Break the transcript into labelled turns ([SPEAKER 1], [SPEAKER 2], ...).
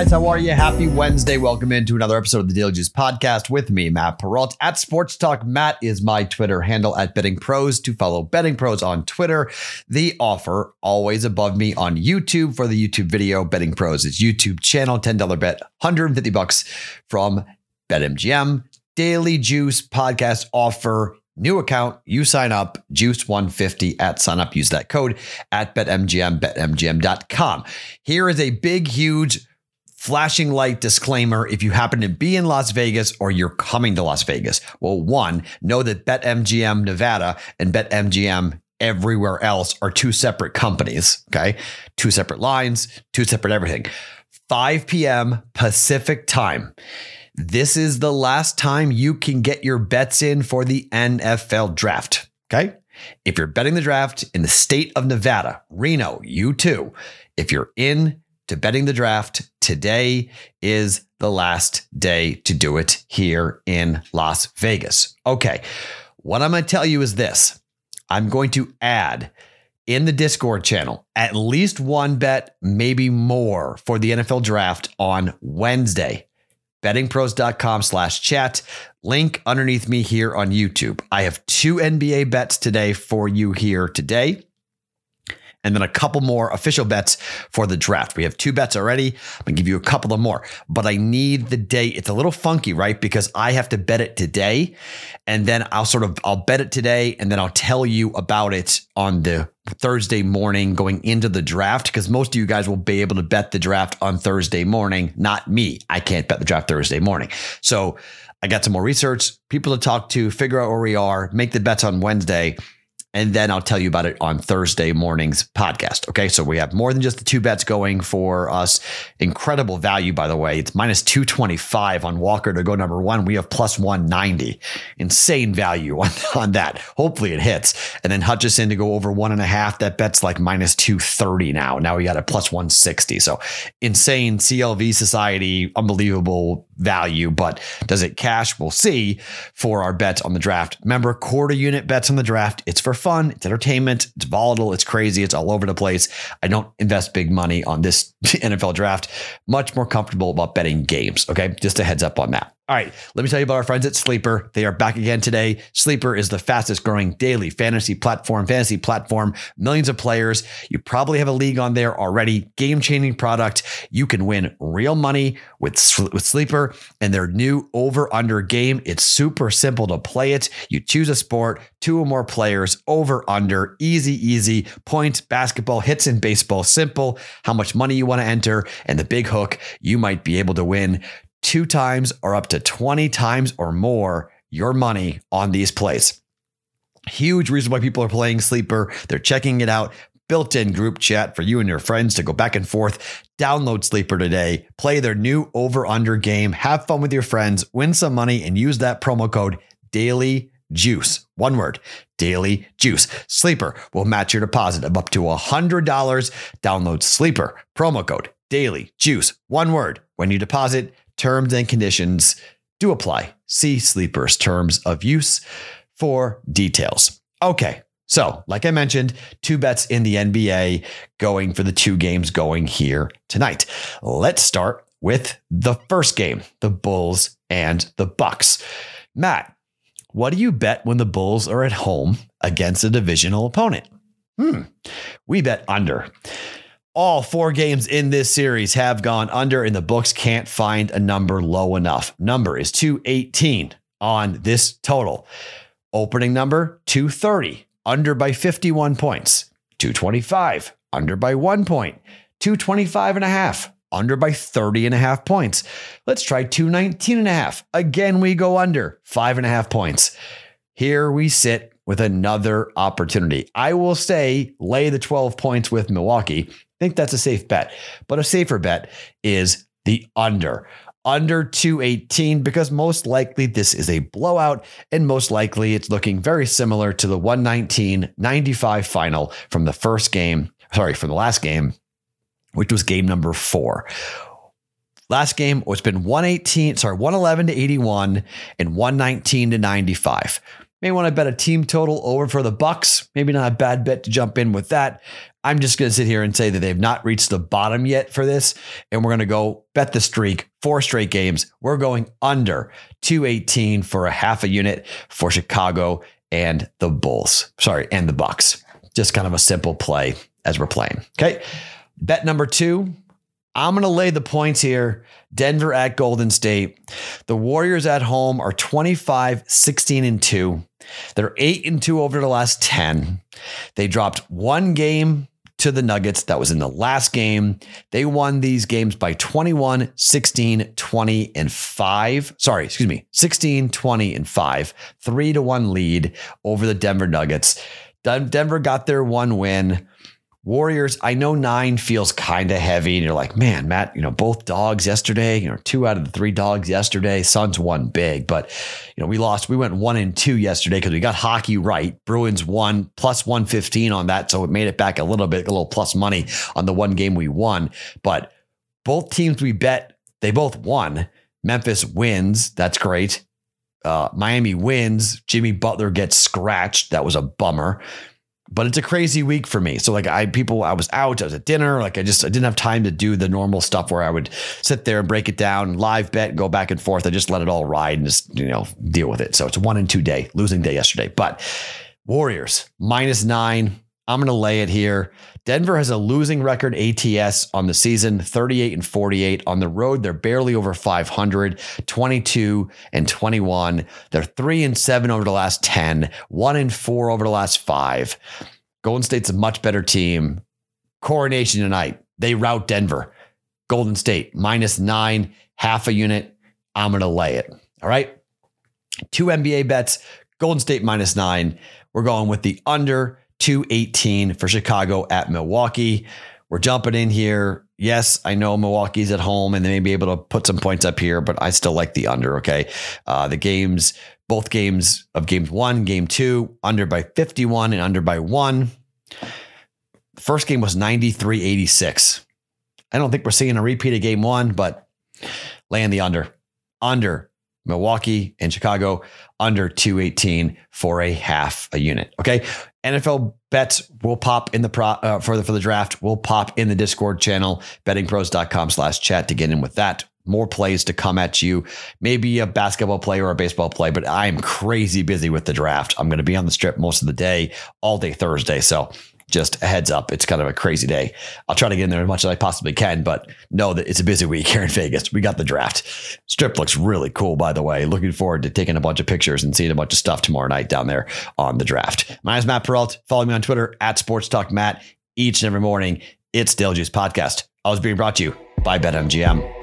[SPEAKER 1] guys, how are you? Happy Wednesday. Welcome into another episode of the Daily Juice Podcast with me, Matt Perrault. At Sports Talk Matt is my Twitter handle at Betting Pros to follow Betting Pros on Twitter. The offer always above me on YouTube for the YouTube video. Betting Pros is YouTube channel, $10 bet, 150 bucks from BetMGM. Daily Juice Podcast offer New account, you sign up, juice150 at sign up. Use that code at BetMGM, betmgm.com. Here is a big, huge flashing light disclaimer if you happen to be in Las Vegas or you're coming to Las Vegas. Well, one, know that BetMGM Nevada and BetMGM everywhere else are two separate companies, okay? Two separate lines, two separate everything. 5 p.m. Pacific time. This is the last time you can get your bets in for the NFL draft. Okay. If you're betting the draft in the state of Nevada, Reno, you too, if you're in to betting the draft, today is the last day to do it here in Las Vegas. Okay. What I'm going to tell you is this I'm going to add in the Discord channel at least one bet, maybe more for the NFL draft on Wednesday bettingpros.com slash chat. Link underneath me here on YouTube. I have two NBA bets today for you here today and then a couple more official bets for the draft. We have two bets already. I'm gonna give you a couple of more, but I need the date. It's a little funky, right? Because I have to bet it today, and then I'll sort of I'll bet it today, and then I'll tell you about it on the Thursday morning going into the draft because most of you guys will be able to bet the draft on Thursday morning, not me. I can't bet the draft Thursday morning. So I got some more research, people to talk to, figure out where we are, make the bets on Wednesday and then I'll tell you about it on Thursday morning's podcast. Okay. So we have more than just the two bets going for us. Incredible value, by the way. It's minus 225 on Walker to go number one. We have plus 190. Insane value on, on that. Hopefully it hits. And then Hutchinson to go over one and a half. That bet's like minus 230 now. Now we got a plus 160. So insane CLV society, unbelievable value, but does it cash? We'll see for our bets on the draft. Remember, quarter unit bets on the draft. It's for fun, it's entertainment, it's volatile, it's crazy, it's all over the place. I don't invest big money on this NFL draft. Much more comfortable about betting games. Okay. Just a heads up on that. All right, let me tell you about our friends at Sleeper. They are back again today. Sleeper is the fastest growing daily fantasy platform, fantasy platform, millions of players. You probably have a league on there already. Game changing product. You can win real money with, with Sleeper and their new over under game. It's super simple to play it. You choose a sport, two or more players, over under, easy, easy. Points, basketball, hits in baseball, simple. How much money you want to enter, and the big hook, you might be able to win two times or up to 20 times or more your money on these plays. Huge reason why people are playing Sleeper. They're checking it out. Built in group chat for you and your friends to go back and forth. Download Sleeper today. Play their new over under game. Have fun with your friends. Win some money and use that promo code Daily Juice. One word, Daily Juice. Sleeper will match your deposit of up to $100. Download Sleeper, promo code Daily Juice. One word. When you deposit, Terms and conditions do apply. See Sleeper's terms of use for details. Okay. So, like I mentioned, two bets in the NBA going for the two games going here tonight. Let's start with the first game, the Bulls and the Bucks. Matt, what do you bet when the Bulls are at home against a divisional opponent? Hmm. We bet under. All four games in this series have gone under, and the books can't find a number low enough. Number is 218 on this total. Opening number 230, under by 51 points. 225, under by one point. 225 and a half, under by 30 and a half points. Let's try 219 and a half. Again, we go under five and a half points. Here we sit with another opportunity. I will say lay the 12 points with Milwaukee think that's a safe bet. But a safer bet is the under. Under 218, because most likely this is a blowout, and most likely it's looking very similar to the 119 95 final from the first game, sorry, from the last game, which was game number four. Last game oh, it's been one eighteen, sorry, 111 to 81 and 119 to 95. May want to bet a team total over for the Bucks. Maybe not a bad bet to jump in with that. I'm just going to sit here and say that they've not reached the bottom yet for this. And we're going to go bet the streak, four straight games. We're going under 218 for a half a unit for Chicago and the Bulls. Sorry, and the Bucks. Just kind of a simple play as we're playing. Okay. Bet number two. I'm going to lay the points here. Denver at Golden State. The Warriors at home are 25, 16, and 2. They're 8 and 2 over the last 10. They dropped one game to the Nuggets. That was in the last game. They won these games by 21, 16, 20, and 5. Sorry, excuse me, 16, 20, and 5. Three to one lead over the Denver Nuggets. Denver got their one win. Warriors, I know nine feels kind of heavy, and you're like, man, Matt, you know, both dogs yesterday, you know, two out of the three dogs yesterday. Suns won big, but you know, we lost. We went one and two yesterday because we got hockey right. Bruins won plus 115 on that, so it made it back a little bit, a little plus money on the one game we won. But both teams we bet, they both won. Memphis wins. That's great. Uh, Miami wins. Jimmy Butler gets scratched. That was a bummer but it's a crazy week for me. So like I people I was out, I was at dinner, like I just I didn't have time to do the normal stuff where I would sit there and break it down, live bet, go back and forth. I just let it all ride and just, you know, deal with it. So it's one and two day, losing day yesterday. But Warriors minus 9, I'm going to lay it here. Denver has a losing record ATS on the season, 38 and 48. On the road, they're barely over 500, 22 and 21. They're 3 and 7 over the last 10, 1 and 4 over the last 5. Golden State's a much better team. Coronation tonight. They rout Denver. Golden State minus 9, half a unit. I'm going to lay it. All right. Two NBA bets. Golden State minus 9. We're going with the under 218 for Chicago at Milwaukee. We're jumping in here. Yes, I know Milwaukee's at home and they may be able to put some points up here, but I still like the under. Okay. Uh, the games, both games of games one, game two, under by 51 and under by one. First game was 93 86. I don't think we're seeing a repeat of game one, but laying the under. Under Milwaukee and Chicago under 218 for a half a unit. Okay. NFL bets will pop in the pro uh, for the for the draft will pop in the Discord channel, bettingpros.com slash chat to get in with that. More plays to come at you. Maybe a basketball play or a baseball play, but I am crazy busy with the draft. I'm going to be on the strip most of the day, all day Thursday. So just a heads up, it's kind of a crazy day. I'll try to get in there as much as I possibly can, but know that it's a busy week here in Vegas. We got the draft. Strip looks really cool, by the way. Looking forward to taking a bunch of pictures and seeing a bunch of stuff tomorrow night down there on the draft. My name is Matt Perrault. Follow me on Twitter at Sports Talk Matt. Each and every morning, it's Daily Juice Podcast. I was being brought to you by BetMGM.